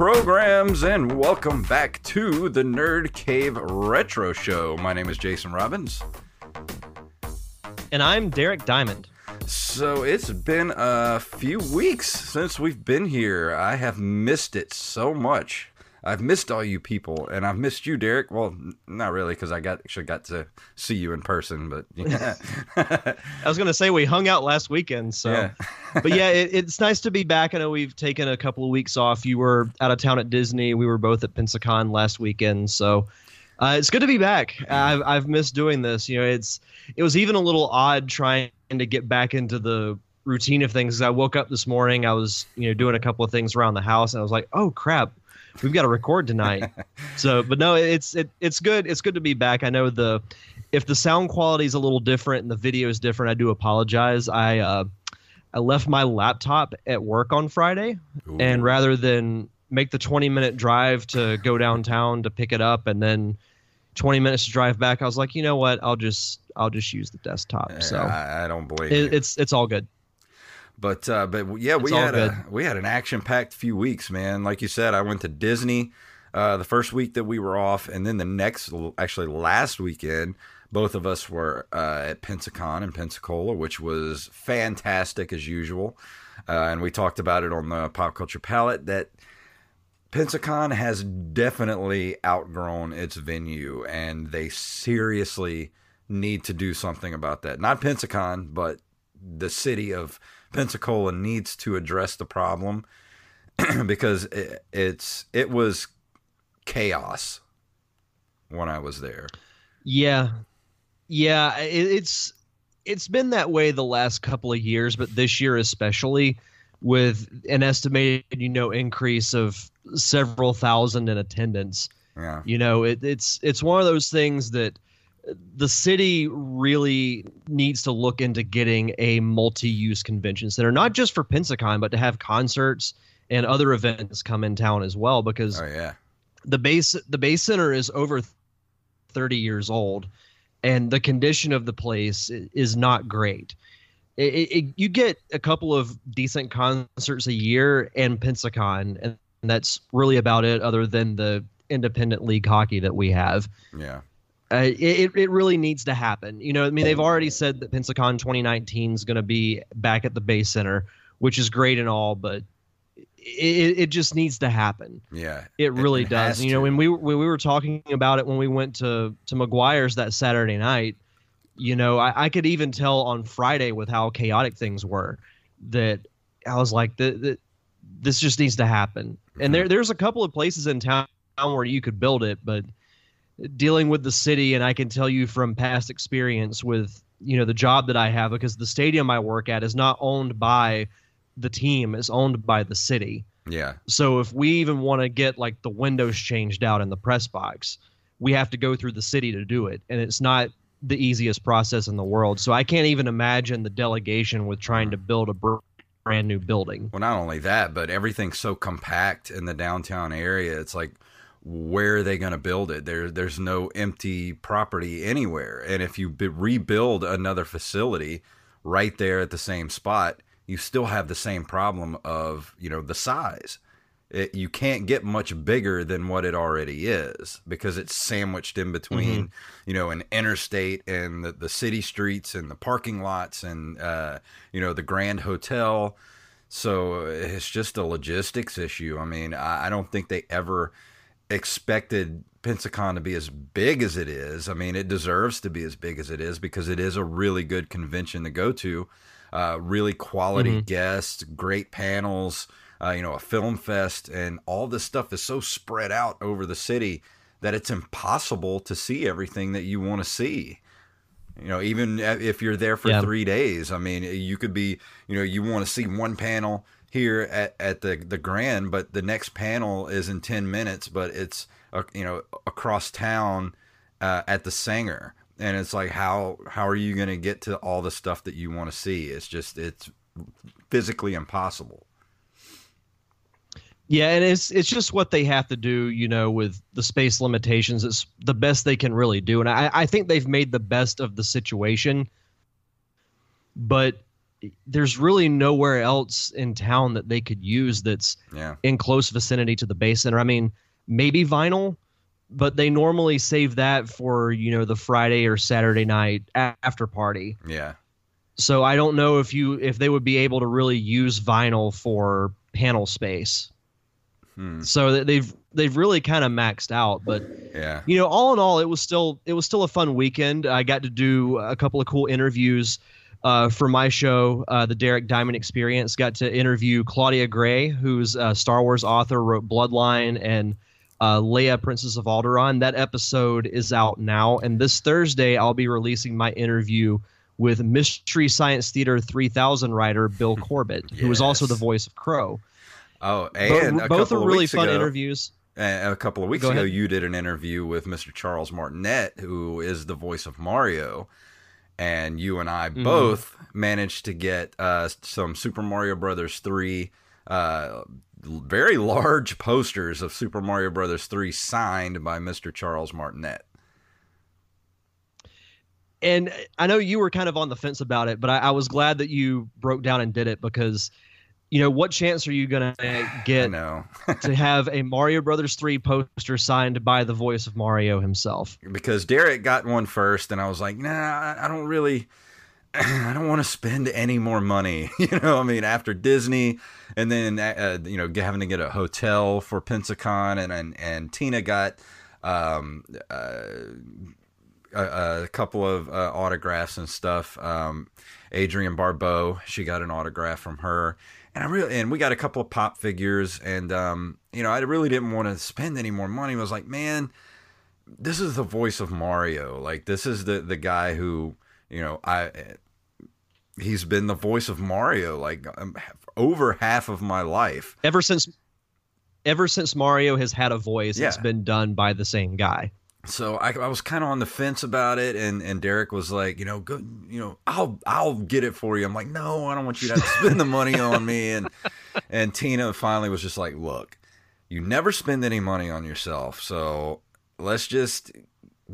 Programs, and welcome back to the Nerd Cave Retro Show. My name is Jason Robbins. And I'm Derek Diamond. So it's been a few weeks since we've been here. I have missed it so much. I've missed all you people, and I've missed you, Derek. Well, not really, because I got actually got to see you in person, but yeah. I was going to say we hung out last weekend, so. Yeah. but yeah, it, it's nice to be back. I know we've taken a couple of weeks off. You were out of town at Disney. We were both at Pensacon last weekend, so uh, it's good to be back. I've I've missed doing this. You know, it's it was even a little odd trying to get back into the routine of things. I woke up this morning. I was you know doing a couple of things around the house, and I was like, oh crap. We've got to record tonight, so but no, it's it, it's good. It's good to be back. I know the if the sound quality is a little different and the video is different, I do apologize. I uh, I left my laptop at work on Friday, and rather than make the 20 minute drive to go downtown to pick it up and then 20 minutes to drive back, I was like, you know what? I'll just I'll just use the desktop. So I, I don't believe it, it's it's all good. But uh, but yeah, we had a we had an action packed few weeks, man. Like you said, I went to Disney uh, the first week that we were off, and then the next, actually last weekend, both of us were uh, at Pensacon in Pensacola, which was fantastic as usual. Uh, and we talked about it on the Pop Culture Palette that Pensacon has definitely outgrown its venue, and they seriously need to do something about that. Not Pensacon, but the city of Pensacola needs to address the problem because it, it's it was chaos when I was there. Yeah, yeah. It, it's it's been that way the last couple of years, but this year especially, with an estimated you know increase of several thousand in attendance. Yeah, You know, it, it's it's one of those things that the city really needs to look into getting a multi-use convention center, not just for Pensacon, but to have concerts and other events come in town as well. Because oh yeah, the base the Bay Center is over 30 years old and the condition of the place is not great. It, it, it- you get a couple of decent concerts a year and pensacon and that's really about it other than the independent league hockey that we have. Yeah, uh, it, it really needs to happen. You know, I mean, they've already said that Pensacon 2019 is going to be back at the Bay Center, which is great and all, but it, it just needs to happen. yeah. It really it does. You know, when we when we were talking about it when we went to to McGuire's that Saturday night, you know, I, I could even tell on Friday with how chaotic things were that I was like, the, the, this just needs to happen. Mm-hmm. And there there's a couple of places in town where you could build it, but dealing with the city, and I can tell you from past experience with you know the job that I have because the stadium I work at is not owned by the team; it's owned by the city. Yeah, So if we even want to get like the windows changed out in the press box, we have to go through the city to do it, and it's not the easiest process in the world. So I can't even imagine the delegation with trying to build a br- brand new building. Well, not only that, but everything's so compact in the downtown area. It's like, where are they going to build it? There, there's no empty property anywhere. And if you b- rebuild another facility right there at the same spot, you still have the same problem of you know the size. It, you can't get much bigger than what it already is because it's sandwiched in between, you know, an interstate and the, the city streets and the parking lots and uh, you know the Grand Hotel. So it's just a logistics issue. I mean, I, I don't think they ever expected Pensacon to be as big as it is. I mean, it deserves to be as big as it is because it is a really good convention to go to. Uh, really quality guests, great panels, uh, you know, a film fest, and all this stuff is so spread out over the city that it's impossible to see everything that you want to see. You know, even if you're there for Yeah. three days, I mean, you could be, you know, you want to see one panel here at, at the the Grand, but the next panel is in ten minutes, but it's uh, you know across town uh, at the Sanger, and it's like how how are you going to get to all the stuff that you want to see? It's just it's physically impossible. Yeah, and it's it's just what they have to do, you know, with the space limitations. It's the best they can really do, and I, I think they've made the best of the situation. But there's really nowhere else in town that they could use that's Yeah, in close vicinity to the Bay Center. I mean, maybe vinyl, but they normally save that for you know the Friday or Saturday night after party. yeah, So I don't know if you if they would be able to really use vinyl for panel space. hmm. So they've they've really kind of maxed out, but yeah, you know, all in all, it was still it was still a fun weekend. I got to do a couple of cool interviews uh, for my show, uh, the Derek Diamond Experience. Got to interview Claudia Gray, who's a Star Wars author, wrote Bloodline and uh, Leia, Princess of Alderaan. That episode is out now, and this Thursday I'll be releasing my interview with Mystery Science Theater 3000 writer Bill Corbett, who was also the voice of Crow. Oh, Bo- and a both are really fun ago, interviews. A a couple of weeks Go ago, ahead. you did an interview with Mr. Charles Martinet, who is the voice of Mario, and you and I Mm-hmm. both managed to get uh, some Super Mario Brothers three. Uh, very large posters of Super Mario Brothers 3 signed by Mr. Charles Martinet. and I know you were kind of on the fence about it, but I, I was glad that you broke down and did it because, you know, what chance are you gonna I get to have a Mario Brothers three poster signed by the voice of Mario himself? because Derek got one first, and I was like, nah, I- don't really, I don't want to spend any more money. You know, I mean, after Disney, and then uh, you know, having to get a hotel for Pensacon, and and, and Tina got um, uh, a, a couple of uh, autographs and stuff. Um, Adrienne Barbeau, she got an autograph from her. And I really, and we got a couple of pop figures, and um, you know, I really didn't want to spend any more money. I was like, man, this is the voice of Mario. Like this is the the guy who you know I he's been the voice of Mario like um, over half of my life. Ever since, ever since Mario has had a voice, it's been done by the same guy. So I, I was kind of on the fence about it, and, and Derek was like, you know, go, you know, I'll I'll get it for you. I'm like, no, I don't want you to have to spend the money on me. And and Tina finally was just like, look, you never spend any money on yourself, so let's just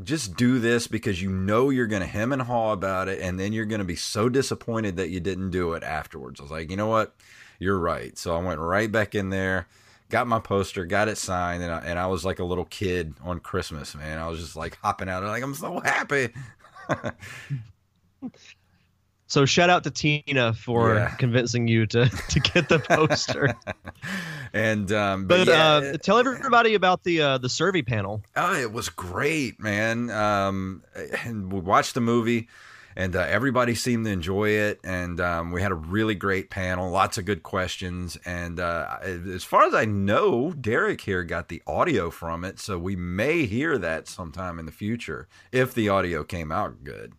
just do this because you know you're going to hem and haw about it, and then you're going to be so disappointed that you didn't do it afterwards. I was like, you know what, you're right. So I went right back in there. Got my poster, got it signed, and I, and I was like a little kid on Christmas, man. I was just like hopping out, like I'm so happy. So shout out to Tina for Yeah. convincing you to to get the poster. And um, but, but yeah, uh, tell everybody about the uh, the survey panel. Oh, it was great, man. Um, and we watched the movie, and uh, everybody seemed to enjoy it. And um, we had a really great panel, lots of good questions. And uh, as far as I know, Derek here got the audio from it, so we may hear that sometime in the future if the audio came out good.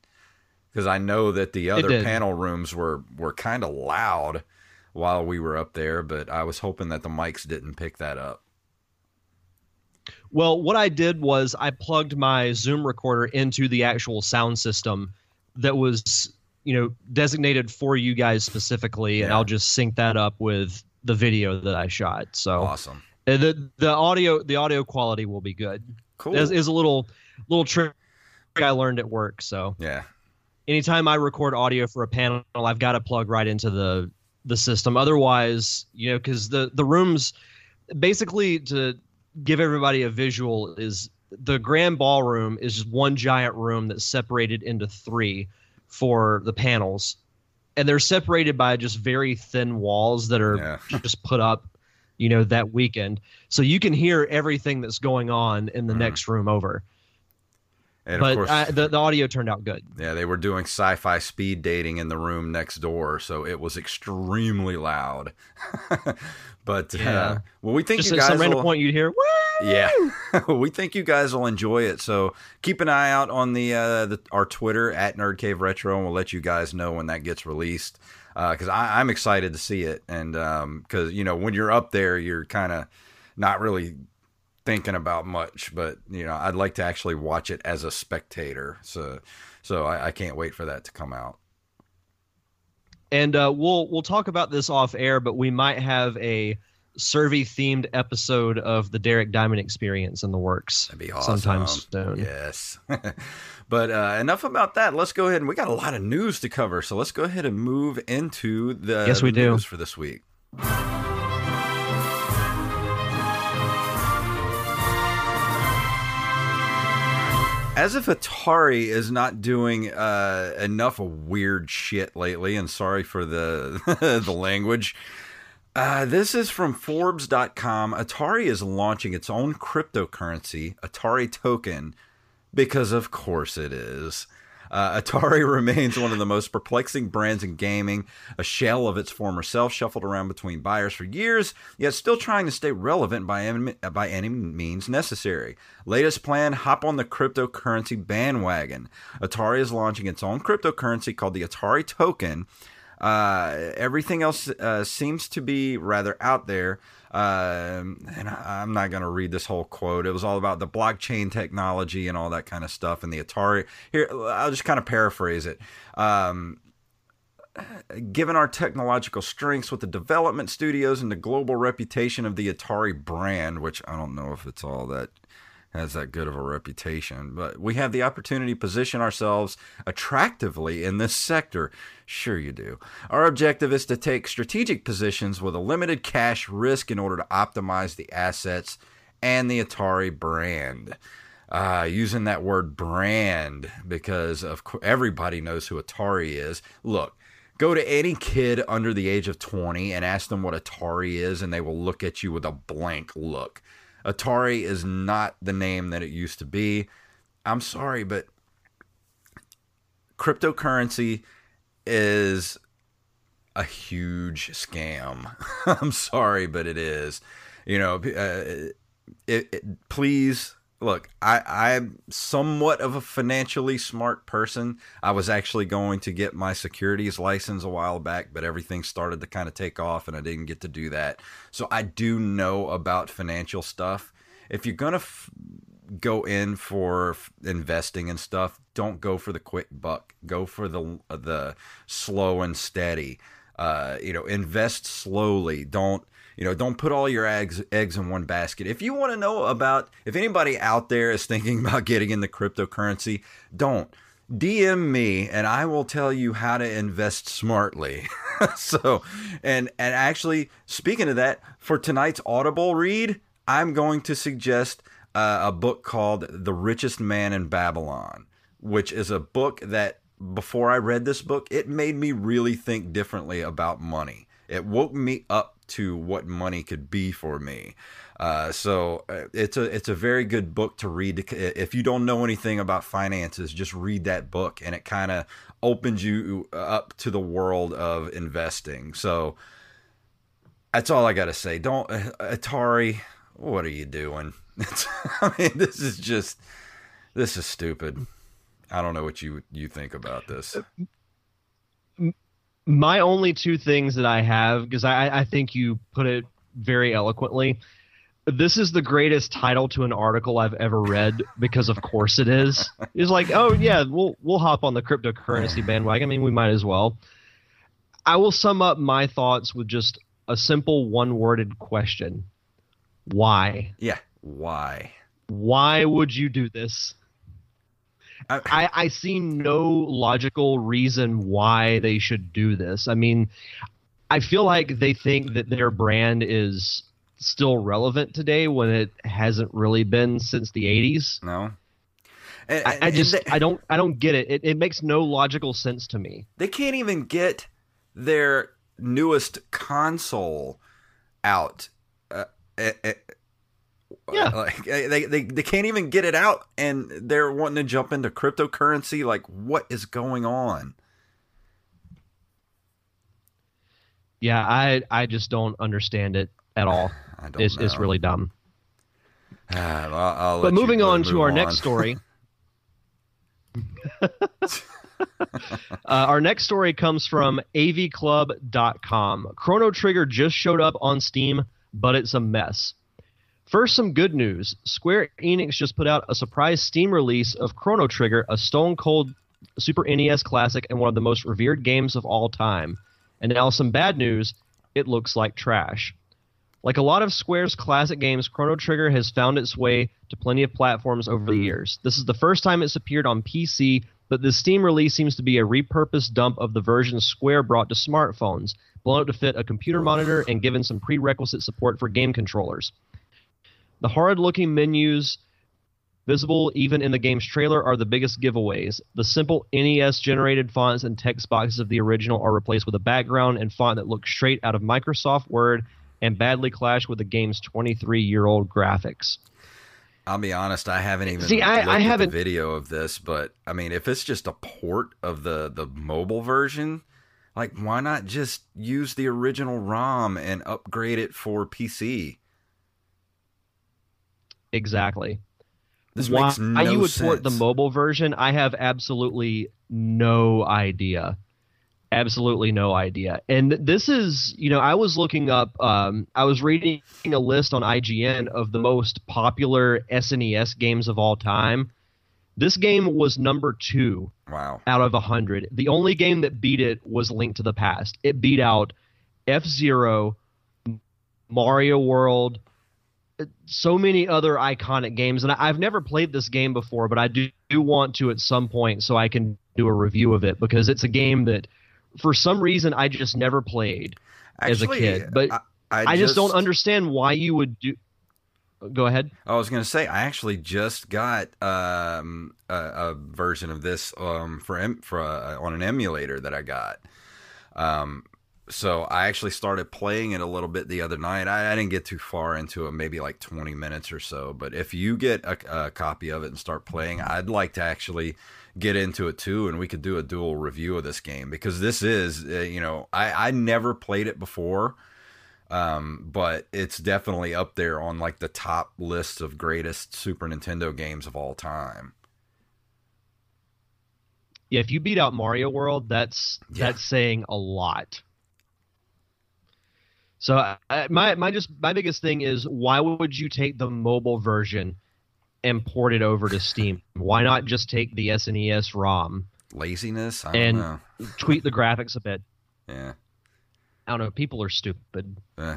Because I know that the other panel rooms were were kind of loud while we were up there, but I was hoping that the mics didn't pick that up. Well, what I did was I plugged my Zoom recorder into the actual sound system that was, you know, designated for you guys specifically, and I'll just sync that up with the video that I shot. So Awesome, uh, the the audio the audio quality will be good. cool. Is is a little little trick I learned at work. So yeah. anytime I record audio for a panel, I've got to plug right into the the system. Otherwise, you know, because the the rooms, basically to give everybody a visual, is the grand ballroom is one giant room that's separated into three for the panels, and they're separated by just very thin walls that are Yeah. just put up, you know, that weekend. So you can hear everything that's going on in the Mhm. next room over. And but course, uh, the the audio turned out good. yeah, they were doing sci-fi speed dating in the room next door, so it was extremely loud. but uh, well, we think Just you guys some random will- point, you'd hear, "Woo!" Yeah, we think you guys will enjoy it. So keep an eye out on the, uh, the our Twitter at Nerd Cave Retro, and we'll let you guys know when that gets released. Because I I'm excited to see it, and because you know when you're up there, you're kind of not really thinking about much, but you know I'd like to actually watch it as a spectator. So so I, I can't wait for that to come out. and uh, we'll we'll talk about this off air, but we might have a survey themed episode of the Derek Diamond Experience in the works. That'd be awesome. Sometime soon. Yes. but uh, enough about that. Let's go ahead and we got a lot of news to cover. So let's go ahead and move into the Yes, we do. news for this week. As if Atari is not doing uh, enough weird shit lately, and sorry for the the language. Uh, this is from Forbes.com. Atari is launching its own cryptocurrency, Atari Token, because of course it is. Uh, Atari remains one of the most perplexing brands in gaming, a shell of its former self, shuffled around between buyers for years, yet still trying to stay relevant by any, by any means necessary. Latest plan hop on the cryptocurrency bandwagon. Atari is launching its own cryptocurrency called the Atari Token. Uh, everything else uh, seems to be rather out there. Um, and I'm not going to read this whole quote. It was all about the blockchain technology and all that kind of stuff. And the Atari. Here, I'll just kind of paraphrase it. Um, given our technological strengths with the development studios and the global reputation of the Atari brand, which I don't know if it's all that has that good of a reputation, but we have the opportunity to position ourselves attractively in this sector. Sure, you do. Our objective is to take strategic positions with a limited cash risk in order to optimize the assets and the Atari brand. Uh, using that word brand because of course everybody knows who Atari is. Look, go to any kid under the age of 20 and ask them what Atari is, and they will look at you with a blank look. Atari is not the name that it used to be. I'm sorry, but cryptocurrency is a huge scam. I'm sorry, but it is. You know, uh, it, it, please look. I, I'm somewhat of a financially smart person. I was actually going to get my securities license a while back, but everything started to kind of take off, and I didn't get to do that. So I do know about financial stuff. If you're gonna f- go in for f- investing and stuff, don't go for the quick buck. Go for the the slow and steady. Uh, you know, invest slowly. Don't you know? Don't put all your eggs eggs in one basket. If you want to know about, if anybody out there is thinking about getting into cryptocurrency, don't. DM me and I will tell you how to invest smartly. so, and and actually, speaking of that, for tonight's Audible read, I'm going to suggest uh, a book called The Richest Man in Babylon, which is a book that before I read this book, it made me really think differently about money. It woke me up to what money could be for me. Uh, so uh, it's a it's a very good book to read. If you don't know anything about finances, just read that book, and it kind of opens you up to the world of investing. So that's all I got to say. Don't uh, Atari. What are you doing? I mean, this is just this is stupid. I don't know what you you think about this. My only two things that I have, because I, I think you put it very eloquently. This is the greatest title to an article I've ever read because, of course, it is. It's like, oh yeah, we'll we'll hop on the cryptocurrency bandwagon. I mean, we might as well. I will sum up my thoughts with just a simple one-worded question: Why? Yeah, why? Why would you do this? I, I, see no logical reason why they should do this. I mean, I feel like they think that their brand is still relevant today when it hasn't really been since the 80s. no. And- I, I just they, I don't I don't get it. it. It makes no logical sense to me. they can't even get their newest console out uh, Yeah. like they, they they can't even get it out, and they're wanting to jump into cryptocurrency. Like, what is going on? Yeah, I I just don't understand it at all. I don't It's know. it's really dumb. Ah, I'll- I'll But moving on to our on. next story. Uh, our next story comes from avclub.com. Chrono Trigger just showed up on Steam, but it's a mess. First, some good news. Square Enix just put out a surprise Steam release of Chrono Trigger, a stone cold Super NES classic and one of the most revered games of all time. And now, some bad news it looks like trash. Like a lot of Square's classic games, Chrono Trigger has found its way to plenty of platforms over the years. This is the first time it's appeared on PC, but the Steam release seems to be a repurposed dump of the version Square brought to smartphones, blown up to fit a computer monitor and given some prerequisite support for game controllers. The hard looking menus visible even in the game's trailer are the biggest giveaways. The simple NES generated fonts and text boxes of the original are replaced with a background and font that looks straight out of Microsoft Word and badly clash with the game's 23 year old graphics. I'll be honest, I haven't even See, I- I at haven't- the video of this, but I mean, if it's just a port of the the mobile version, like why not just use the original ROM and upgrade it for PC? Exactly. This Why makes no you would sense. port the mobile version, I have absolutely no idea. Absolutely no idea. And this is, you know, I was looking up, um, I was reading a list on IGN of the most popular SNES games of all time. This game was number two Wow. out of 100. The only game that beat it was Link to the Past. It beat out F Zero, Mario World, so many other iconic games. And I- I've never played this game before, but I do, do want to at some point so I can do a review of it because it's a game that, for some reason, I just never played as a kid. But I, I, just don't understand why you would do. Go ahead. I was going to say I actually just got um, a, a version of this um, for em- for uh, on an emulator that I got. Um, so I actually started playing it a little bit the other night. I, I didn't get too far into it, maybe like twenty minutes or so. But if you get a, a copy of it and start playing, I'd like to actually get into it too, and we could do a dual review of this game because this is, uh, you know, I I never played it before um, but it's definitely up there on like the top list of greatest Super Nintendo games of all time. Yeah, if you beat out Mario World, that's Yeah. that's saying a lot. So I, my my just my biggest thing is why would you take the mobile version and port it over to Steam? why not just take the SNES ROM, Laziness, I don't And- know. tweak the graphics a bit? Yeah. I don't know. People are stupid. Eh.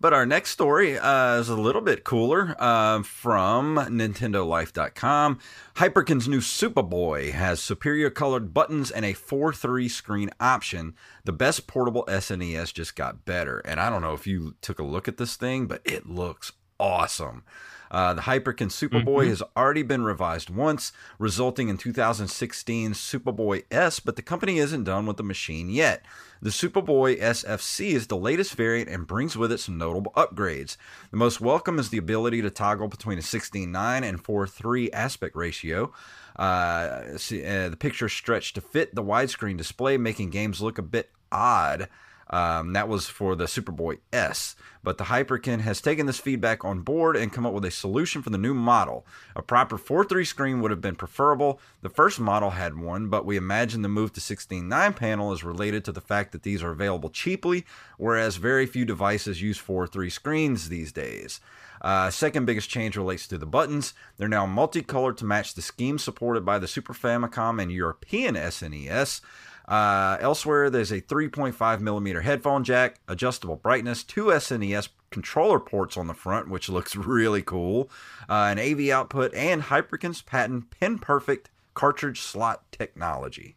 But our next story uh, is a little bit cooler uh, from NintendoLife.com. Hyperkin's new Supaboy has superior colored buttons and a 4 3 screen option. The best portable SNES just got better. And I don't know if you took a look at this thing, but it looks awesome. Uh, the Hyperkin Supaboy has already been revised once, resulting in 2016 Supaboy S, but the company isn't done with the machine yet. The Supaboy SFC is the latest variant and brings with it some notable upgrades. The most welcome is the ability to toggle between a 16:9 and 4:3 aspect ratio. Uh, see, uh, the picture stretched to fit the widescreen display, making games look a bit odd. Um, that was for the Supaboy S. But the Hyperkin has taken this feedback on board and come up with a solution for the new model. A proper 4.3 screen would have been preferable. The first model had one, but we imagine the move to 16.9 panel is related to the fact that these are available cheaply, whereas very few devices use 4.3 screens these days. Uh, second biggest change relates to the buttons. They're now multicolored to match the scheme supported by the Super Famicom and European SNES. Uh, elsewhere, there's a 3.5 millimeter headphone jack, adjustable brightness, two SNES controller ports on the front, which looks really cool, uh, an AV output, and Hyperkin's patent pin perfect cartridge slot technology.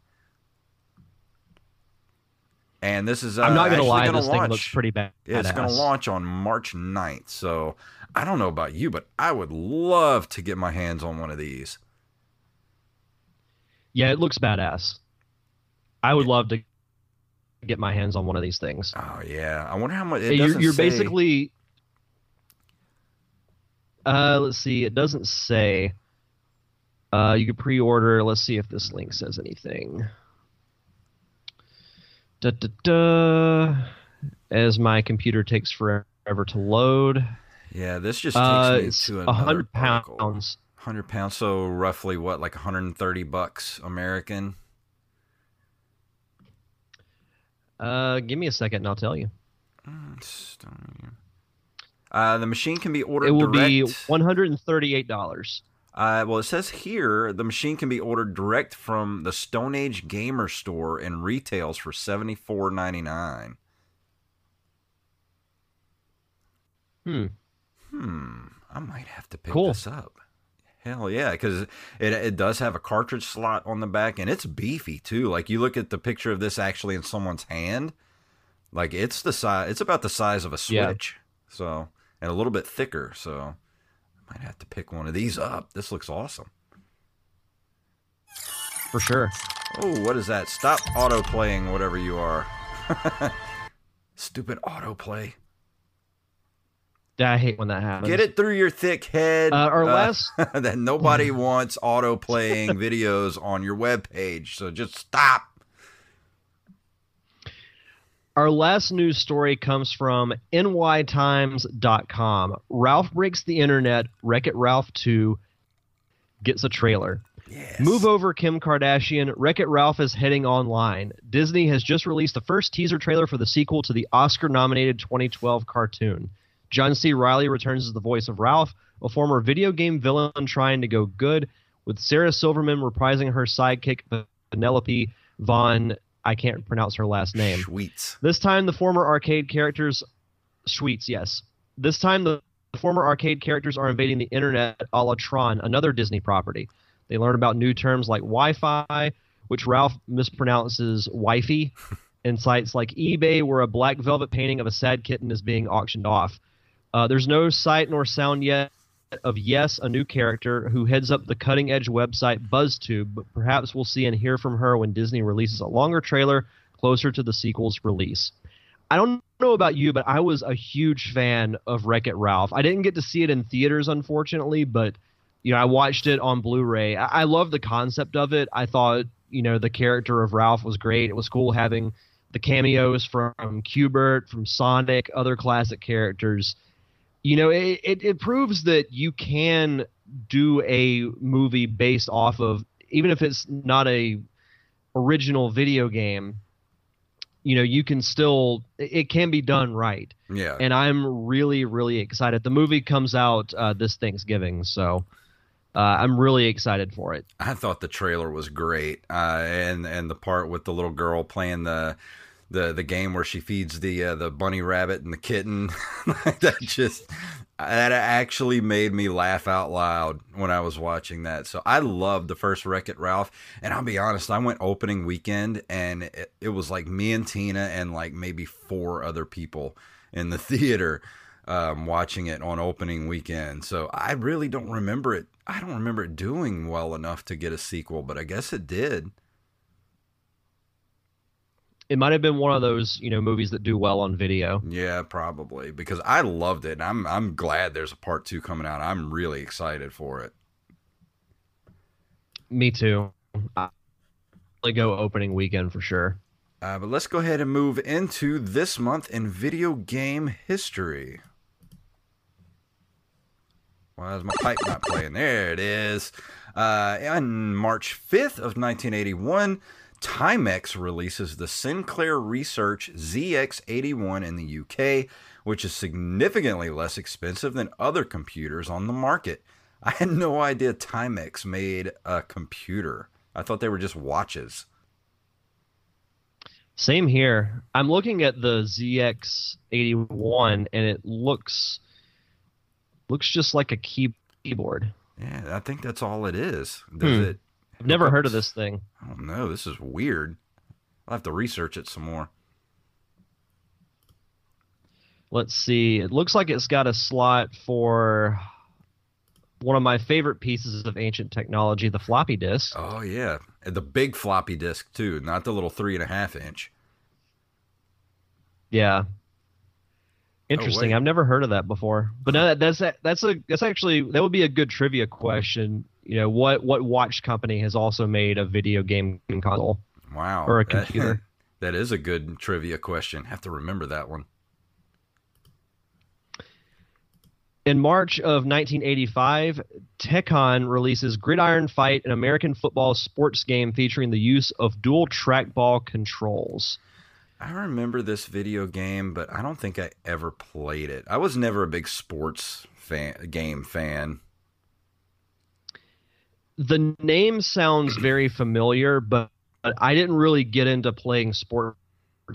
And this is uh, I'm not gonna lie, gonna this launch. thing looks pretty bad. It's going to launch on March 9th. So I don't know about you, but I would love to get my hands on one of these. Yeah, it looks badass. I would love to get my hands on one of these things. Oh yeah, I wonder how much. It you're you're say- basically Uh, let's see. It doesn't say. Uh, you can pre-order. Let's see if this link says anything. Da, da, da. As my computer takes forever to load. Yeah, this just takes Uh, me to a another hundred pounds. 100 pounds, so roughly what, like 130 bucks American? Uh, give me a second and I'll tell you. Uh, the machine can be ordered It will direct. be one hundred and thirty-eight dollars. Uh, well, it says here the machine can be ordered direct from the Stone Age Gamer Store and retails for seventy four ninety nine. Hmm. Hmm, I might have to pick Cool. this up. Hell yeah, because it it does have a cartridge slot on the back and it's beefy too. Like you look at the picture of this actually in someone's hand, like it's the size. It's about the size of a Yeah. Switch. So and a little bit thicker. So I might have to pick one of these up. This looks awesome. For sure. Oh, what is that? Stop auto playing whatever you are. Stupid autoplay. I hate when that happens. Get it through your thick head. Uh, our last- that nobody wants auto playing videos on your web page. So just stop. Our last news story comes from nytimes.com. Ralph breaks the internet. Wreck It Ralph 2 gets a trailer. Yes. Move over, Kim Kardashian. Wreck It Ralph is heading online. Disney has just released the first teaser trailer for the sequel to the Oscar nominated 2012 cartoon. John C. Reilly returns as the voice of Ralph, a former video game villain trying to go good, with Sarah Silverman reprising her sidekick, Vanellope Von. I can't pronounce her last name. Sweets. This time, the former arcade characters, Sweets, yes. This time, the former arcade characters are invading the internet a la Tron, another Disney property. They learn about new terms like Wi Fi, which Ralph mispronounces wifey, and sites like eBay, where a black velvet painting of a sad kitten is being auctioned off. Uh, there's no sight nor sound yet of Yes, a new character who heads up the cutting edge website BuzzTube, but perhaps we'll see and hear from her when Disney releases a longer trailer closer to the sequel's release. I don't know about you, but I was a huge fan of Wreck It Ralph. I didn't get to see it in theaters, unfortunately, but you know, I watched it on Blu-ray. I, I love the concept of it. I thought, you know, the character of Ralph was great. It was cool having the cameos from Q*bert, from Sonic, other classic characters. You know, it, it, it proves that you can do a movie based off of even if it's not a original video game you know you can still it can be done right. Yeah. and i'm really really excited. The movie comes out uh, this thanksgiving so uh, i'm really excited for it. I thought the trailer was great, uh, and and the part with the little girl playing the the the game where she feeds the uh, the bunny rabbit and the kitten. that just that actually made me laugh out loud when I was watching that. So I loved the first Wreck It Ralph, and I'll be honest, I went opening weekend, and it, it was like me and Tina and like maybe four other people in the theater um, watching it on opening weekend. So I really don't remember it. I don't remember it doing well enough to get a sequel, but I guess it did. It might have been one of those you know movies that do well on video Yeah, probably because I loved it. and I'm I'm glad there's a part two coming out. I'm really excited for it. me too i go opening weekend for sure Uh, but let's go ahead and move into this month in video game history. Why is my pipe not playing? There it is. Uh, on March 5th of 1981, Timex releases the Sinclair Research ZX81 in the UK, which is significantly less expensive than other computers on the market. I had no idea Timex made a computer. I thought they were just watches. Same here. I'm looking at the ZX81 and it looks looks just like a key- keyboard. Yeah, I think that's all it is. Does Hmm. it? I've never heard of this thing. I don't know. This is weird. I'll have to research it some more. Let's see. It looks like it's got a slot for one of my favorite pieces of ancient technology, the floppy disk. Oh yeah, And the big floppy disk too, not the little three and a half inch. Yeah. Interesting. wait. I've never heard of that before. But no, that, that's that's a that's actually that would be a good trivia hmm. question. You know, what what watch company has also made a video game console? Wow. Or a computer. that is a good trivia question. Have to remember that one. In March of 1985, Tehkan releases Gridiron Fight, an American football sports game featuring the use of dual trackball controls. I remember this video game, but I don't think I ever played it. I was never a big sports fan, game fan. The name sounds very familiar, but but I didn't really get into playing sports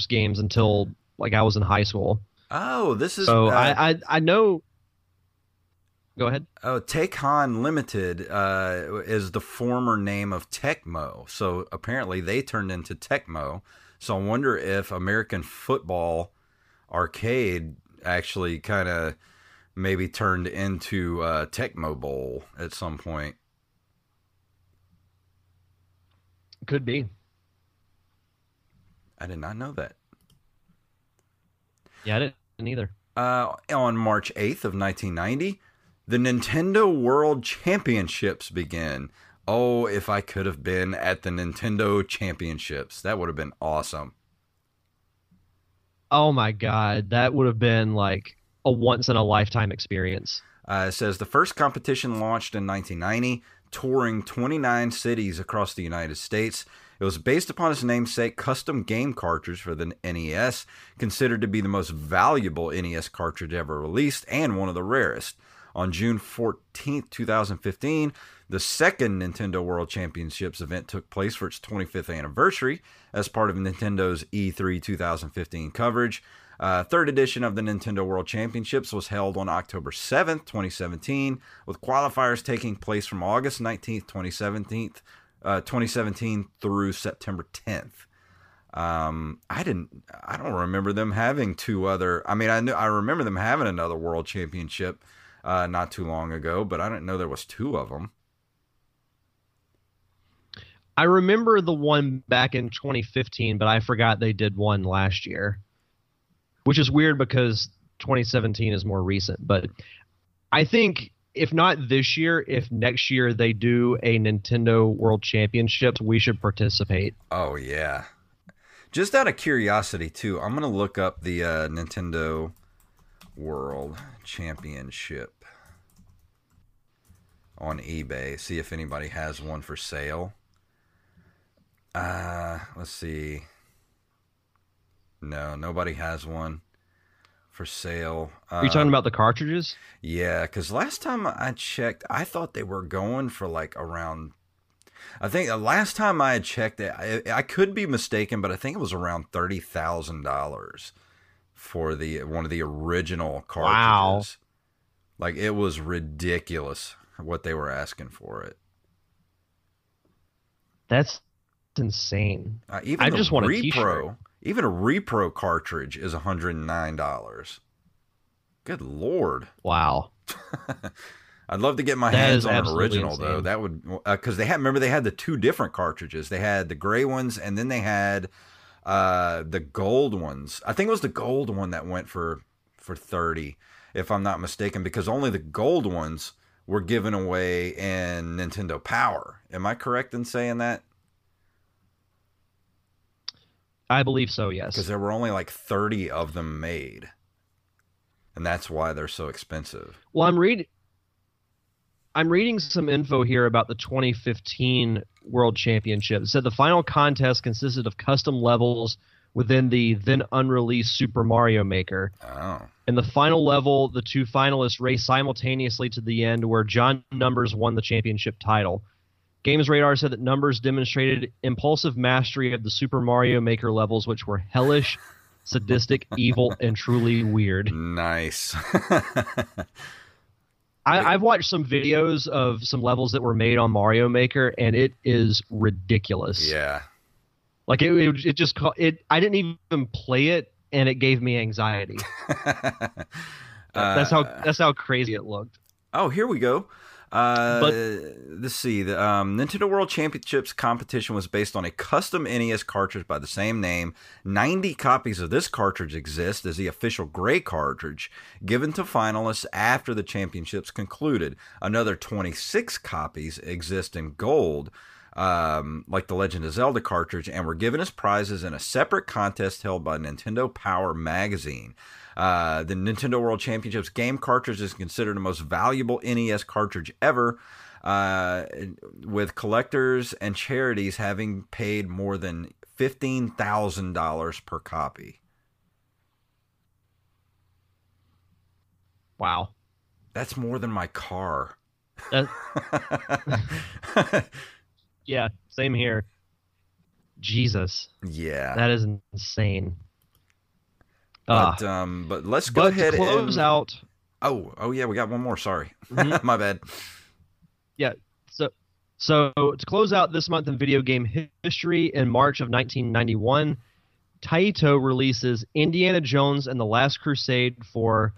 games until like I was in high school. Oh, this is So uh, I, I I know. Go ahead. Oh, Tehkan Limited uh, is the former name of Tecmo. So apparently they turned into Tecmo. So I wonder if American Football Arcade actually kind of maybe turned into uh, Tecmo Bowl at some point. Could be. I did not know that. Yeah, I didn't either. Uh, on March 8th of 1990, the Nintendo World Championships begin. Oh, if I could have been at the Nintendo Championships, that would have been awesome. Oh my god, that would have been like a once in a lifetime experience. Uh, it says the first competition launched in 1990, touring 29 cities across the United States. It was based upon its namesake custom game cartridge for the NES, considered to be the most valuable NES cartridge ever released and one of the rarest. On June 14, 2015, the second Nintendo World Championships event took place for its 25th anniversary as part of Nintendo's E3 2015 coverage. Uh, third edition of the Nintendo World Championships was held on October 7th, 2017, with qualifiers taking place from August 19th, 2017, uh, 2017 through September 10th. Um, I didn't. I don't remember them having two other. I mean, I knew. I remember them having another World Championship uh, not too long ago, but I didn't know there was two of them. I remember the one back in 2015, but I forgot they did one last year, which is weird because 2017 is more recent. But I think if not this year, if next year they do a Nintendo World Championships, we should participate. Oh yeah. Just out of curiosity too, I'm gonna look up the uh, Nintendo World Championship on eBay. See if anybody has one for sale. Uh, let's see. No, nobody has one for sale. Uh, Are you talking about the cartridges? yeah, because last time I checked, I thought they were going for like around. I think the last time I had checked it, I, I could be mistaken, but I think it was around thirty thousand dollars for the one of the original cartridges. Wow. Like it was ridiculous what they were asking for it. That's insane. Uh, even I just want a repro, t-shirt. Even a repro cartridge is one hundred and nine dollars. Good lord. Wow. I'd love to get my That hands on an original though. That would because they had remember they had the two different cartridges. They had the gray ones and then they had uh, the gold ones. I think it was the gold one that went for for thirty, if I'm not mistaken, because only the gold ones were given away in Nintendo Power. Am I correct in saying that? I believe so, yes. Because there were only like thirty of them made, and that's why they're so expensive. Well, I'm reading. I'm reading some info here about the 2015 World Championship. It said the final contest consisted of custom levels within the then unreleased Super Mario Maker. Oh, In the final level, the two finalists raced simultaneously to the end, where John Numbers won the championship title. Games Radar said that Numbers demonstrated impulsive mastery of the Super Mario Maker levels, which were hellish, sadistic, evil, and truly weird. nice. I, I've watched some videos of some levels that were made on Mario Maker, and it is ridiculous. yeah. Like it, it, it just it. I didn't even play it, and it gave me anxiety. that's how Uh, that's how crazy it looked. Oh, here we go. Uh, But- let's see. The um, Nintendo World Championships competition was based on a custom NES cartridge by the same name. 90 copies of this cartridge exist as the official gray cartridge, given to finalists after the championships concluded. Another 26 copies exist in gold. Um, like the Legend of Zelda cartridge, and were given as prizes in a separate contest held by Nintendo Power Magazine. Uh, the Nintendo World Championships game cartridge is considered the most valuable NES cartridge ever, uh, with collectors and charities having paid more than fifteen thousand dollars per copy. Wow. That's more than my car. Yeah, same here. Jesus, yeah, that is insane. But um, but let's go but ahead close and out, oh oh yeah, we got one more. Sorry, Mhm. my bad. Yeah. So so to close out this month in video game history, in March of 1991, Taito releases Indiana Jones and the Last Crusade for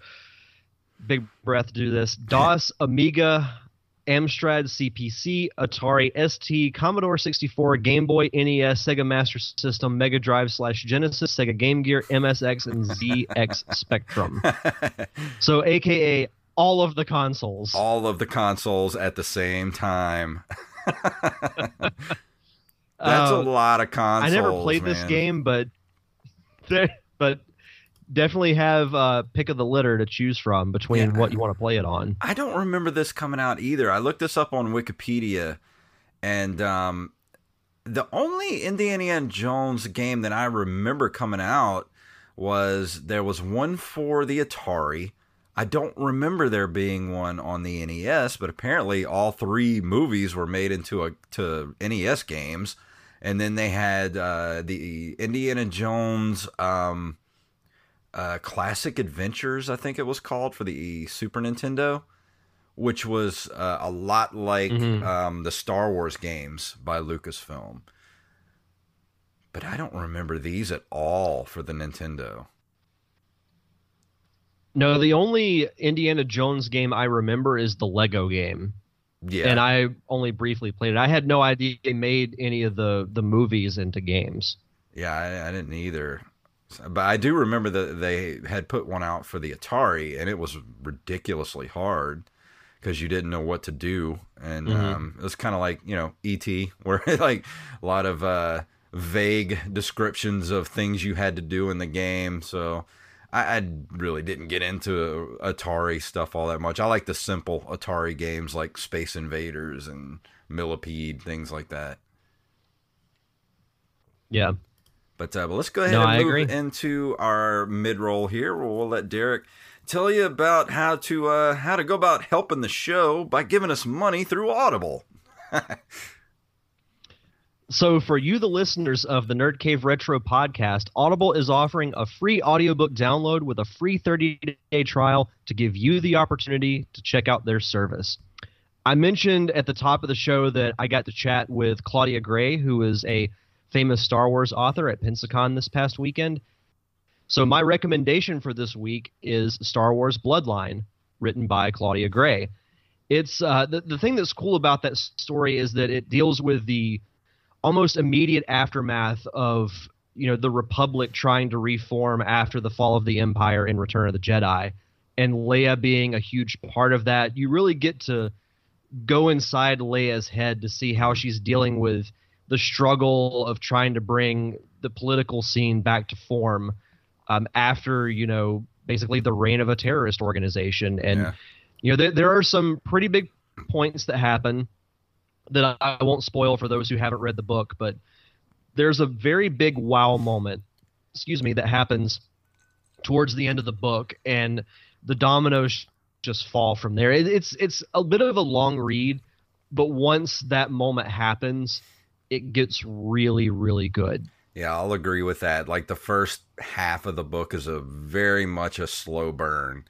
big breath to do this DOS, Amiga, Amstrad CPC, Atari ST, Commodore 64, Game Boy, NES, Sega Master System, Mega Drive slash Genesis, Sega Game Gear, MSX, and ZX Spectrum. So, AKA all of the consoles. All of the consoles at the same time. That's a Uh, lot of consoles. I never played this game, but but definitely have uh, pick of the litter to choose from between Yeah. what you want to play it on. I don't remember this coming out either. I looked this up on Wikipedia, and um, the only Indiana Jones game that I remember coming out was there was one for the Atari. I don't remember there being one on the NES, but apparently all three movies were made into a to NES games, and then they had uh, the Indiana Jones. Um, uh, Classic Adventures, I think it was called for the Super Nintendo, which was uh, a lot like Mhm. um, the Star Wars games by Lucasfilm. But I don't remember these at all for the Nintendo. No, the only Indiana Jones game I remember is the Lego game, Yeah, and I only briefly played it. I had no idea they made any of the the movies into games. yeah, I, I didn't either. But I do remember that they had put one out for the Atari, and it was ridiculously hard because you didn't know what to do, and Mhm. um, it was kind of like you know ET, where like a lot of uh, vague descriptions of things you had to do in the game. So I, I really didn't get into Atari stuff all that much. I like the simple Atari games like Space Invaders and Millipede, things like that. Yeah, But, uh, but let's go ahead No, and I move agree. into our mid roll here. We'll, we'll let Derek tell you about how to uh, how to go about helping the show by giving us money through Audible. So, for you, the listeners of the Nerd Cave Retro podcast, Audible is offering a free audiobook download with a free 30 day trial to give you the opportunity to check out their service. I mentioned at the top of the show that I got to chat with Claudia Gray, who is a famous Star Wars author at Pensacon this past weekend. So, my recommendation for this week is Star Wars Bloodline, written by Claudia Gray. It's uh, the, the thing that's cool about that story is that it deals with the almost immediate aftermath of you know the republic trying to reform after the fall of the empire in return of the jedi and leia being a huge part of that you really get to go inside leia's head to see how she's dealing with the struggle of trying to bring the political scene back to form um, after you know basically the reign of a terrorist organization and Yeah. you know there, there are some pretty big points that happen that I won't spoil for those who haven't read the book, but there's a very big wow moment, excuse me, that happens towards the end of the book, and the dominoes just fall from there. It, it's it's a bit of a long read, but once that moment happens, it gets really really good. Yeah, I'll agree with that. Like the first half of the book is a very much a slow burn,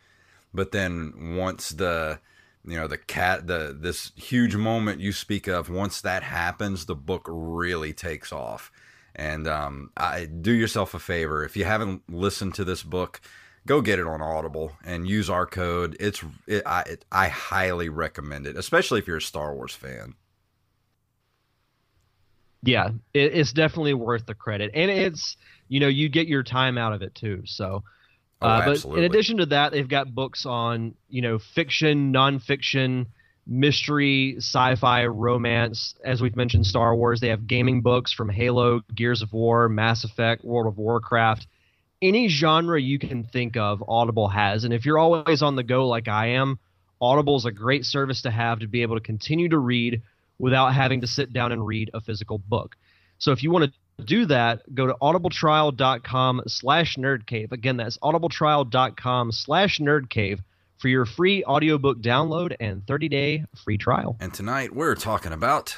but then once the you know the cat the this huge moment you speak of once that happens the book really takes off and um i do yourself a favor if you haven't listened to this book go get it on Audible and use our code. It's it, I it, I highly recommend it, especially if you're a Star Wars fan. Yeah, it, it's definitely worth the credit, and it's you know you get your time out of it too. So, Oh, uh, but in addition to that, they've got books on you know fiction, nonfiction, mystery, sci-fi, romance. As we've mentioned, Star Wars. They have gaming books from Halo, Gears of War, Mass Effect, World of Warcraft. Any genre you can think of, Audible has. And if you're always on the go like I am, Audible is a great service to have to be able to continue to read without having to sit down and read a physical book. So if you want to do that, go to audibletrial.com slash nerdcave. Again, that's audibletrial.com slash nerdcave for your free audiobook download and 30-day free trial. and tonight we're talking about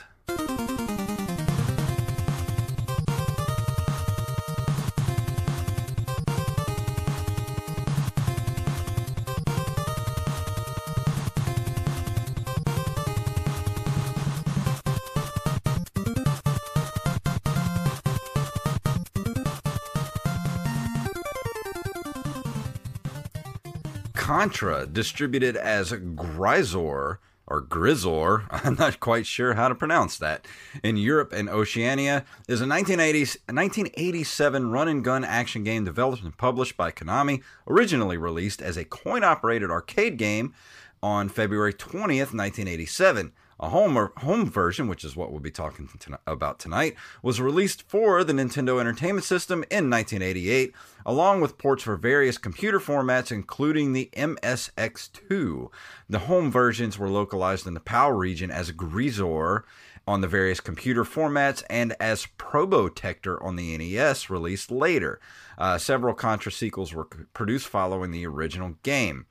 Contra, distributed as Gryzor or Gryzor, I'm not quite sure how to pronounce that, in Europe and Oceania, is a 1980s, 1987 run and gun action game developed and published by Konami, originally released as a coin operated arcade game on February 20th, 1987. A home, home version, which is what we'll be talking to, about tonight, was released for the Nintendo Entertainment System in 1988, along with ports for various computer formats, including the MSX2. The home versions were localized in the PAL region as Gryzor on the various computer formats and as Probotector on the NES, released later. Uh, several Contra sequels were produced following the original game.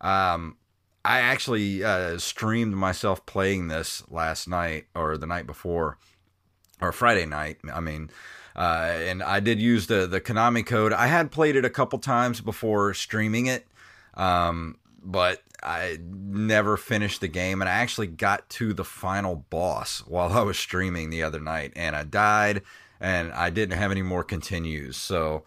Um, I actually uh, streamed myself playing this last night or the night before, or Friday night. I mean, uh, and I did use the the Konami code. I had played it a couple times before streaming it, um, but I never finished the game. And I actually got to the final boss while I was streaming the other night, and I died, and I didn't have any more continues. So.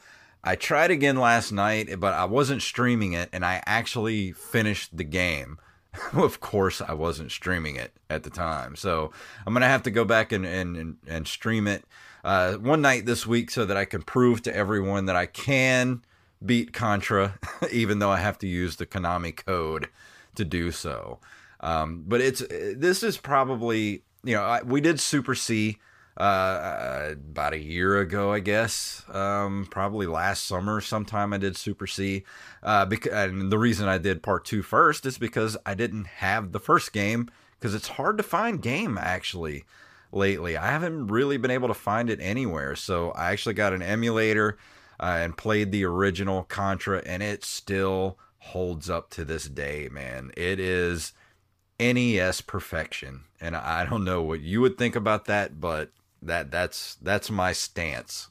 I tried again last night, but I wasn't streaming it, and I actually finished the game. of course, I wasn't streaming it at the time, so I'm gonna have to go back and and and stream it uh, one night this week so that I can prove to everyone that I can beat Contra, even though I have to use the Konami code to do so. Um, but it's this is probably you know I, we did Super C uh, about a year ago, I guess. Um, probably last summer, sometime I did Super C. Uh, because, and the reason I did part two first is because I didn't have the first game because it's hard to find game actually lately. I haven't really been able to find it anywhere. So I actually got an emulator uh, and played the original Contra, and it still holds up to this day, man. It is NES perfection. And I don't know what you would think about that, but that that's that's my stance.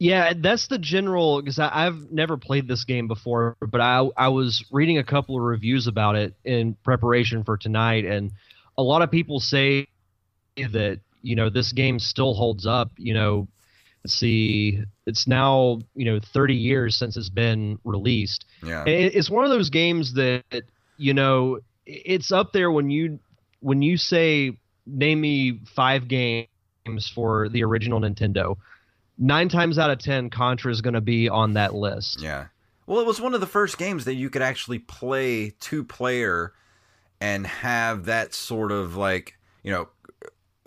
Yeah, that's the general because I've never played this game before, but I I was reading a couple of reviews about it in preparation for tonight, and a lot of people say that you know this game still holds up. You know, let's see, it's now you know 30 years since it's been released. Yeah, it- it's one of those games that you know it's up there when you when you say name me five games for the original Nintendo. Nine times out of ten, Contra is going to be on that list. yeah. Well, it was one of the first games that you could actually play two player and have that sort of like you know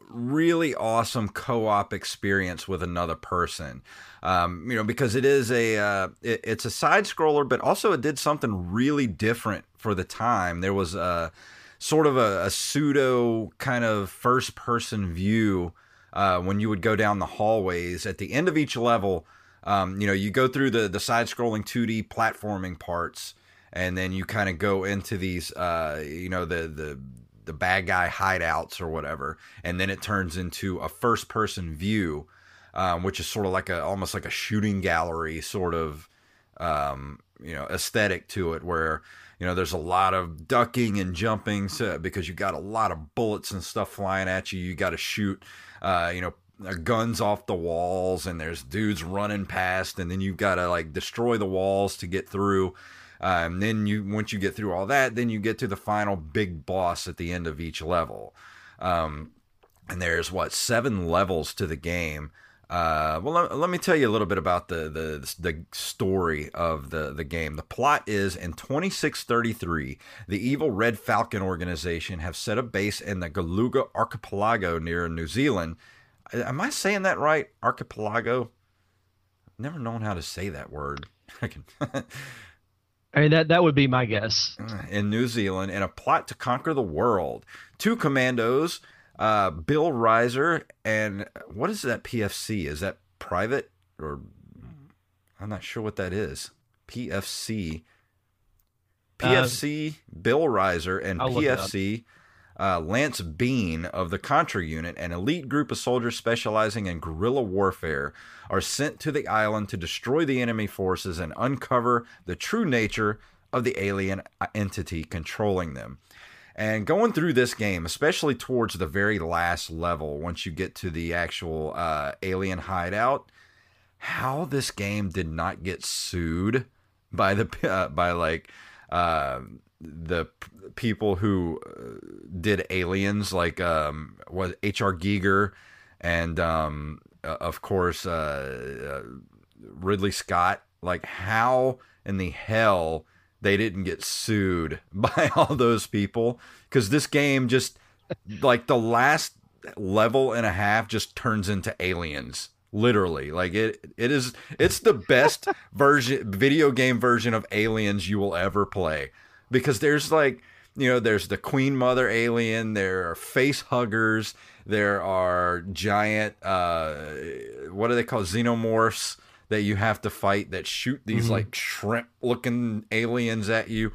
really awesome co-op experience with another person um, you know because it is a uh, it, it's a side scroller but also it did something really different for the time there was a sort of a, a pseudo kind of first person view uh, when you would go down the hallways at the end of each level um, you know you go through the the side scrolling 2d platforming parts and then you kind of go into these uh, you know the the the bad guy hideouts or whatever, and then it turns into a first person view, um, which is sort of like a almost like a shooting gallery sort of um, you know aesthetic to it, where you know there's a lot of ducking and jumping so, because you got a lot of bullets and stuff flying at you. You got to shoot, uh, you know. uh, guns off the walls and there's dudes running past and then you've got to like destroy the walls to get through And then you once you get through all that then you get to the final big boss at the end of each level um, and there's what seven levels to the game uh, well, let, let, me tell you a little bit about the, the the story of the the game. The plot is in 2633, the evil Red Falcon organization have set a base in the Galuga archipelago near New Zealand. Am I saying that right? Archipelago. Never known how to say that word. I mean that that would be my guess. In New Zealand, in a plot to conquer the world, two commandos uh, Bill Rizer and what is that PFC? Is that private or I'm not sure what that is. PFC. PFC, uh, Bill Rizer, and I'll PFC, uh, Lance Bean of the Contra Unit, an elite group of soldiers specializing in guerrilla warfare, are sent to the island to destroy the enemy forces and uncover the true nature of the alien entity controlling them. And going through this game, especially towards the very last level, once you get to the actual uh, alien hideout, how this game did not get sued by the uh, by like uh, the p- people who uh, did aliens, like um, was H.R. Giger and um, uh, of course uh, Ridley Scott. Like how in the hell? They didn't get sued by all those people. Because this game just like the last level and a half just turns into aliens literally. Like it it is it's the best version video game version of aliens you will ever play. Because there's like you know there's the queen mother alien there are face huggers there are giant uh what are they called? Xenomorphs that you have to fight that shoot these mm-hmm. like shrimp looking aliens at you.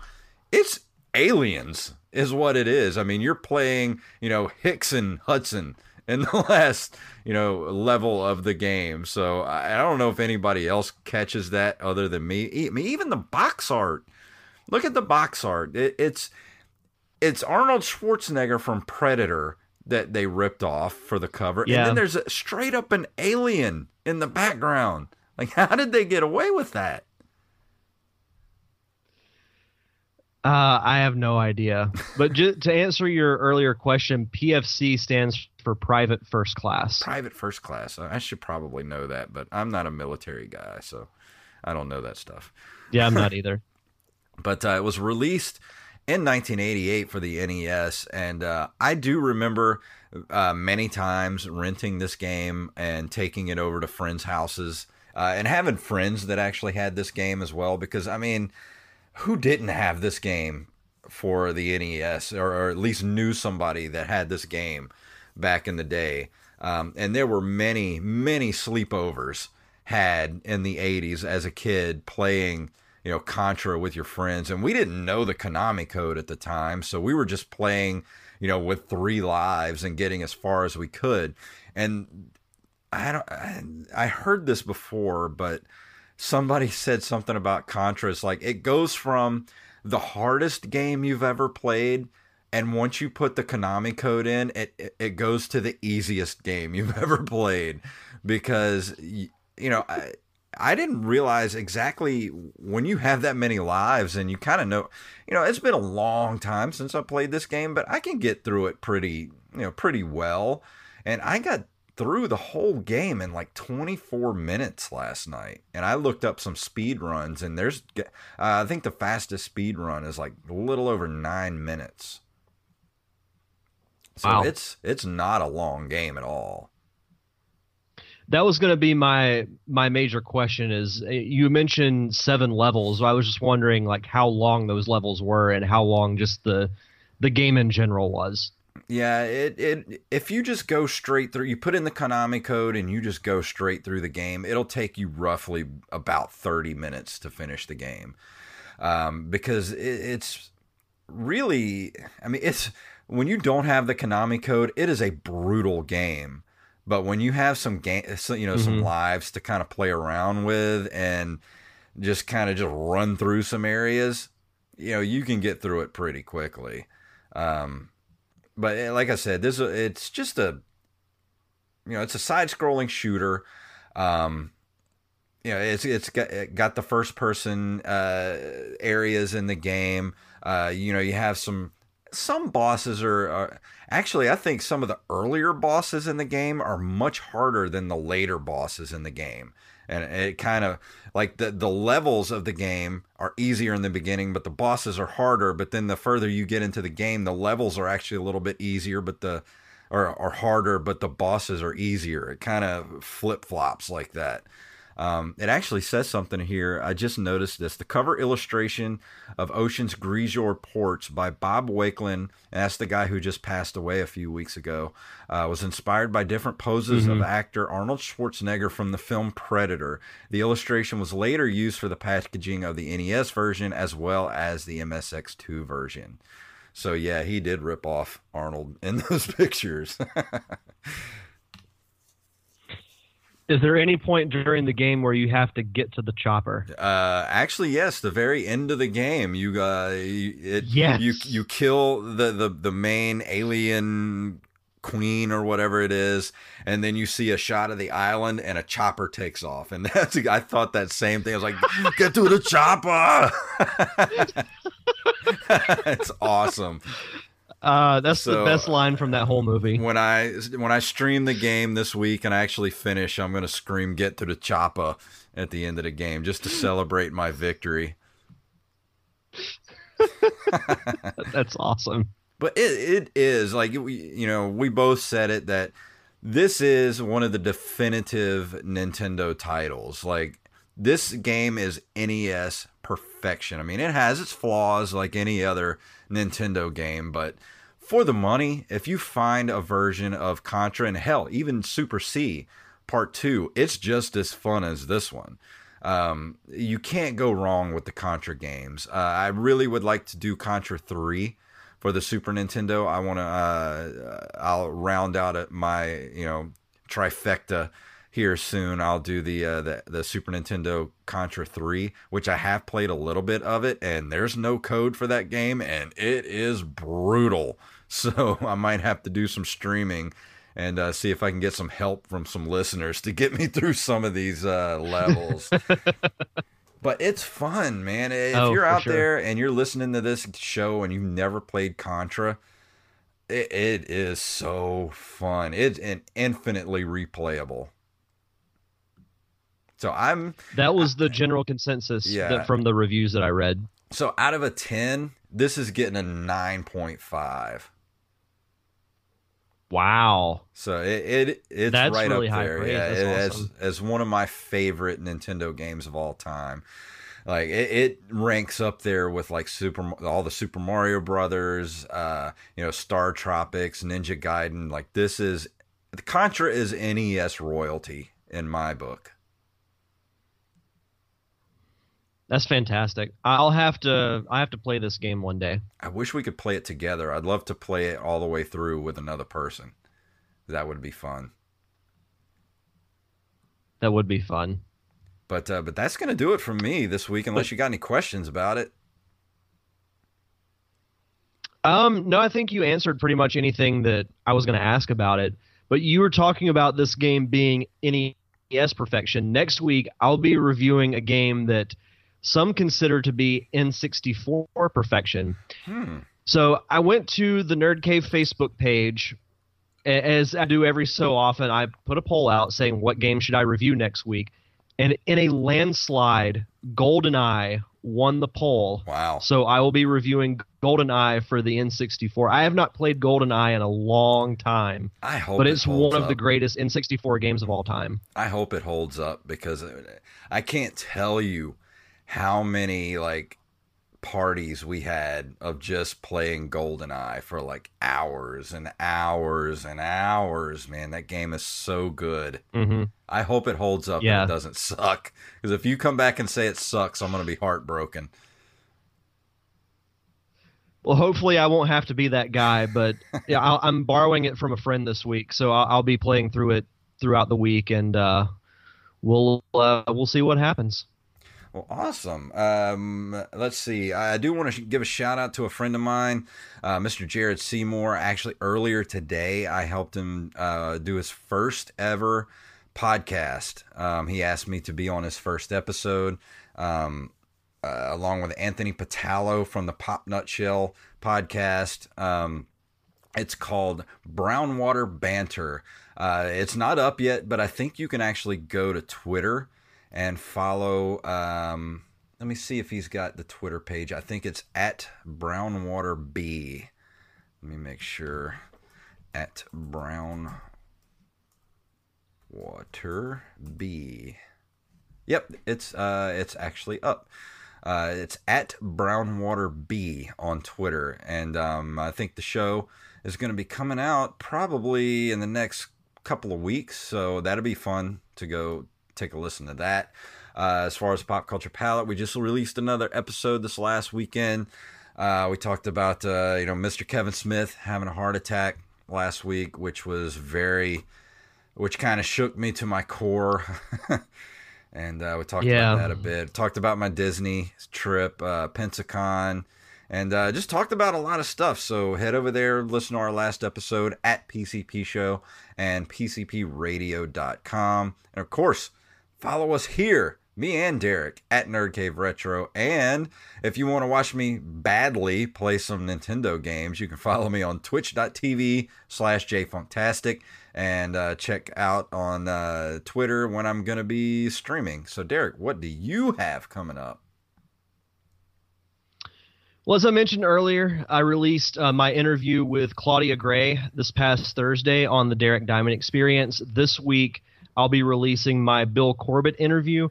It's aliens is what it is. I mean, you're playing, you know, Hicks and Hudson in the last, you know, level of the game. So I don't know if anybody else catches that other than me. I mean, even the box art. Look at the box art. It, it's it's Arnold Schwarzenegger from Predator that they ripped off for the cover, yeah. and then there's a, straight up an alien in the background. Like, how did they get away with that? Uh, I have no idea. But to answer your earlier question, PFC stands for Private First Class. Private First Class. I should probably know that, but I'm not a military guy, so I don't know that stuff. Yeah, I'm not either. but uh, it was released in 1988 for the NES, and uh, I do remember uh, many times renting this game and taking it over to friends' houses uh, and having friends that actually had this game as well. Because I mean, who didn't have this game for the NES, or, or at least knew somebody that had this game back in the day? Um, and there were many, many sleepovers had in the 80s as a kid playing you know contra with your friends and we didn't know the konami code at the time so we were just playing you know with three lives and getting as far as we could and I don't. I, I heard this before, but somebody said something about Contra. It's like it goes from the hardest game you've ever played, and once you put the Konami code in, it it goes to the easiest game you've ever played because you know. I, I didn't realize exactly when you have that many lives and you kind of know, you know, it's been a long time since I played this game, but I can get through it pretty, you know, pretty well. And I got through the whole game in like 24 minutes last night and i looked up some speed runs and there's uh, i think the fastest speed run is like a little over nine minutes. So wow. it's it's not a long game at all. That was going to be my my major question is uh, you mentioned seven levels. So i was just wondering like how long those levels were and how long just the the game in general was yeah, it, it if you just go straight through, you put in the Konami code and you just go straight through the game, it'll take you roughly about 30 minutes to finish the game. Um, because it, it's really, I mean, it's when you don't have the Konami code, it is a brutal game. But when you have some game, you know, mm-hmm. some lives to kind of play around with and just kind of just run through some areas, you know, you can get through it pretty quickly. Um, but eh, like I said, this it's just a you know, it's a side-scrolling shooter. Um, you know, it's it's got, it got the first-person uh, areas in the game. Uh, you know, you have some some bosses are, are actually I think some of the earlier bosses in the game are much harder than the later bosses in the game. And it kind of like the the levels of the game are easier in the beginning, but the bosses are harder. But then the further you get into the game, the levels are actually a little bit easier, but the or are harder, but the bosses are easier. It kind of flip flops like that. Um, it actually says something here. I just noticed this. The cover illustration of Ocean's Gryzor Ports by Bob Wakelin, that's the guy who just passed away a few weeks ago, uh, was inspired by different poses mm-hmm. of actor Arnold Schwarzenegger from the film Predator. The illustration was later used for the packaging of the NES version as well as the MSX2 version. So, yeah, he did rip off Arnold in those pictures. Is there any point during the game where you have to get to the chopper? Uh, actually, yes. The very end of the game, you uh, it, yes. you you kill the, the the main alien queen or whatever it is, and then you see a shot of the island and a chopper takes off, and that's I thought that same thing. I was like, get to the chopper. it's awesome. Uh, that's so, the best line from that whole movie. When I when I stream the game this week and I actually finish, I'm gonna scream "Get to the choppa" at the end of the game just to celebrate my victory. that's awesome. But it it is like you know we both said it that this is one of the definitive Nintendo titles. Like this game is NES perfection. I mean, it has its flaws like any other Nintendo game, but for the money, if you find a version of Contra and hell, even Super C Part 2, it's just as fun as this one. Um, you can't go wrong with the Contra games. Uh, I really would like to do Contra 3 for the Super Nintendo. I want to, uh, I'll round out my, you know, trifecta here soon. I'll do the, uh, the the Super Nintendo Contra 3, which I have played a little bit of it, and there's no code for that game, and it is brutal. So I might have to do some streaming and uh, see if I can get some help from some listeners to get me through some of these uh, levels. but it's fun, man. If oh, you're out sure. there and you're listening to this show and you've never played Contra, it, it is so fun. It's an infinitely replayable. So I'm. That was the general consensus yeah. that, from the reviews that I read. So out of a ten, this is getting a nine point five. Wow. So it, it it's That's right really up there. Praise. Yeah, That's awesome. as as one of my favorite Nintendo games of all time. Like it, it, ranks up there with like Super all the Super Mario Brothers, uh, you know, Star Tropics, Ninja Gaiden. Like this is the Contra is NES royalty in my book. That's fantastic. I'll have to I have to play this game one day. I wish we could play it together. I'd love to play it all the way through with another person. That would be fun. That would be fun. But uh, but that's gonna do it for me this week. Unless you got any questions about it. Um, no, I think you answered pretty much anything that I was going to ask about it. But you were talking about this game being NES perfection. Next week, I'll be reviewing a game that some consider to be N64 perfection. Hmm. So I went to the Nerd Cave Facebook page. As I do every so often, I put a poll out saying what game should I review next week. And in a landslide, GoldenEye won the poll. Wow. So I will be reviewing GoldenEye for the N64. I have not played GoldenEye in a long time. I hope But it's it one up. of the greatest N64 games of all time. I hope it holds up because I can't tell you how many like parties we had of just playing GoldenEye for like hours and hours and hours. Man, that game is so good. Mm-hmm. I hope it holds up yeah. and it doesn't suck. Because if you come back and say it sucks, I'm going to be heartbroken. Well, hopefully I won't have to be that guy, but yeah, i am borrowing it from a friend this week, so I'll, I'll, be playing through it throughout the week, and uh, we'll uh, we'll see what happens. Well, awesome. Um, let's see. I do want to give a shout out to a friend of mine, uh, Mr. Jared Seymour. Actually, earlier today, I helped him uh, do his first ever podcast. Um, he asked me to be on his first episode, um, uh, along with Anthony Patalo from the Pop Nutshell podcast. Um, it's called Brownwater Banter. Uh, it's not up yet, but I think you can actually go to Twitter and follow. Um, let me see if he's got the Twitter page. I think it's at Brownwater B. Let me make sure. At Brownwater B. Yep, it's uh, it's actually up. Uh, it's at Brownwater B on Twitter, and um, I think the show is going to be coming out probably in the next couple of weeks. So that'll be fun to go take a listen to that. Uh, as far as pop culture palette, we just released another episode this last weekend. Uh, we talked about uh, you know Mr. Kevin Smith having a heart attack last week, which was very, which kind of shook me to my core. and uh, we talked yeah. about that a bit. Talked about my Disney trip, uh, Pensacon, and uh, just talked about a lot of stuff. So head over there, listen to our last episode at PCP Show and PCPRadio.com. And of course, follow us here, me and Derek, at Nerd Cave Retro. And if you want to watch me badly play some Nintendo games, you can follow me on twitch.tv slash jfunktastic and uh, check out on uh, Twitter when I'm going to be streaming. So, Derek, what do you have coming up? Well, as I mentioned earlier, I released uh, my interview with Claudia Gray this past Thursday on the Derek Diamond Experience. This week, I'll be releasing my Bill Corbett interview.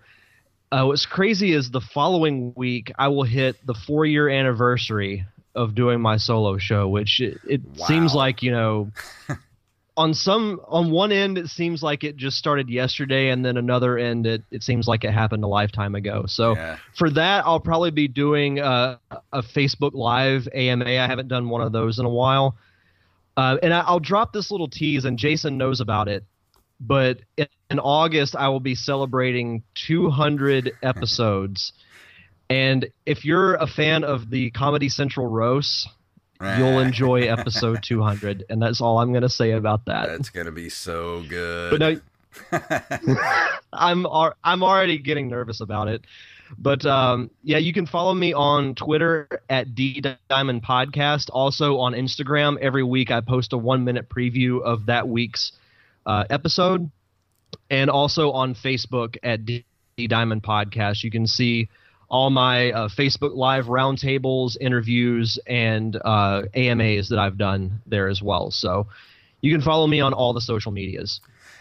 Uh, what's crazy is the following week, I will hit the four year anniversary of doing my solo show, which it, it wow. seems like, you know, on some on one end it seems like it just started yesterday and then another end it, it seems like it happened a lifetime ago so yeah. for that i'll probably be doing a, a, facebook live ama i haven't done one of those in a while uh, and I, will drop this little tease and jason knows about it but in, august i will be celebrating 200 episodes and if you're a fan of the comedy central roast You'll enjoy episode 200, and that's all I'm going to say about that. That's going to be so good. But I'm I'm already getting nervous about it. But um, yeah, you can follow me on Twitter at D Diamond Podcast. Also on Instagram, every week I post a one minute preview of that week's uh, episode, and also on Facebook at D Diamond Podcast. You can see all my uh, Facebook Live roundtables, interviews, and uh, AMAs that I've done there as well. So you can follow me on all the social medias.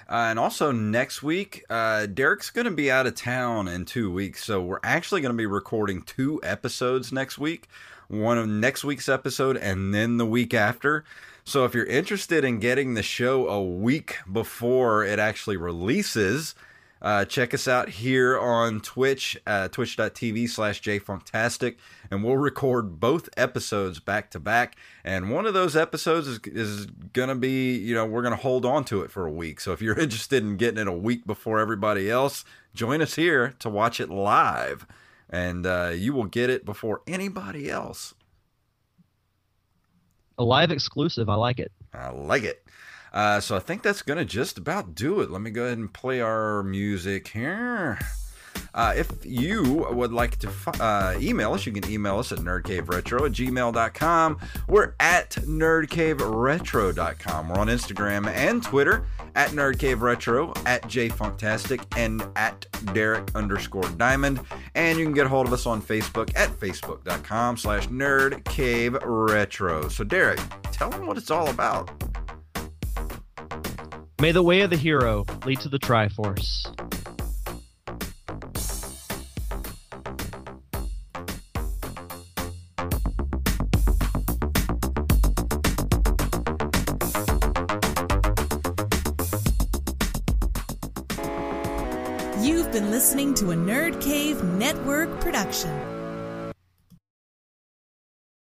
Uh, and also next week, uh, Derek's going to be out of town in two weeks, so we're actually going to be recording two episodes next week. One of next week's episode, and then the week after. So if you're interested in getting the show a week before it actually releases, uh, check us out here on Twitch, uh, twitch.tv slash jfunktastic, and we'll record both episodes back to back. And one of those episodes is, is going to be, you know, we're going to hold on to it for a week. So if you're interested in getting it a week before everybody else, join us here to watch it live. And uh, you will get it before anybody else. A live exclusive. I like it. I like it. Uh, so I think that's going to just about do it. Let me go ahead and play our music here. Uh, if you would like to uh, email us, you can email us at nerdcaveretro at gmail.com. We're at nerdcaveretro.com. We're on Instagram and Twitter at nerdcaveretro, at jfunktastic, and at Derek underscore diamond. And you can get a hold of us on Facebook at facebook.com slash nerdcaveretro. So, Derek, tell them what it's all about. May the way of the hero lead to the Triforce. You've been listening to a Nerd Cave Network production.